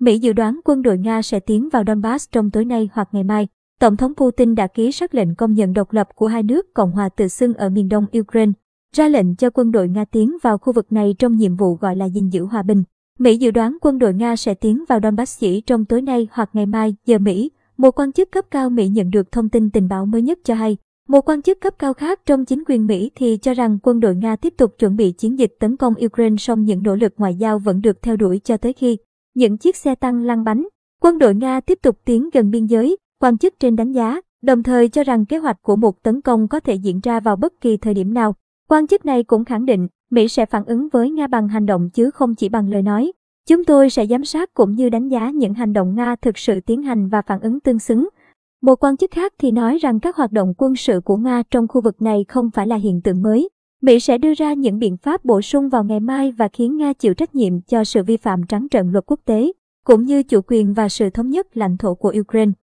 Mỹ dự đoán quân đội Nga sẽ tiến vào Donbass trong tối nay hoặc ngày mai. Tổng thống Putin đã ký sắc lệnh công nhận độc lập của hai nước Cộng hòa tự xưng ở miền đông Ukraine, ra lệnh cho quân đội Nga tiến vào khu vực này trong nhiệm vụ gọi là gìn giữ hòa bình. Mỹ dự đoán quân đội Nga sẽ tiến vào Donbass chỉ trong tối nay hoặc ngày mai giờ Mỹ. Một quan chức cấp cao Mỹ nhận được thông tin tình báo mới nhất cho hay, một quan chức cấp cao khác trong chính quyền Mỹ thì cho rằng quân đội Nga tiếp tục chuẩn bị chiến dịch tấn công Ukraine song những nỗ lực ngoại giao vẫn được theo đuổi cho tới khi những chiếc xe tăng lăn bánh. Quân đội Nga tiếp tục tiến gần biên giới, quan chức trên đánh giá, đồng thời cho rằng kế hoạch của một tấn công có thể diễn ra vào bất kỳ thời điểm nào. Quan chức này cũng khẳng định Mỹ sẽ phản ứng với Nga bằng hành động chứ không chỉ bằng lời nói. Chúng tôi sẽ giám sát cũng như đánh giá những hành động Nga thực sự tiến hành và phản ứng tương xứng. Một quan chức khác thì nói rằng các hoạt động quân sự của Nga trong khu vực này không phải là hiện tượng mới. Mỹ sẽ đưa ra những biện pháp bổ sung vào ngày mai và khiến Nga chịu trách nhiệm cho sự vi phạm trắng trợn luật quốc tế, cũng như chủ quyền và sự thống nhất lãnh thổ của Ukraine.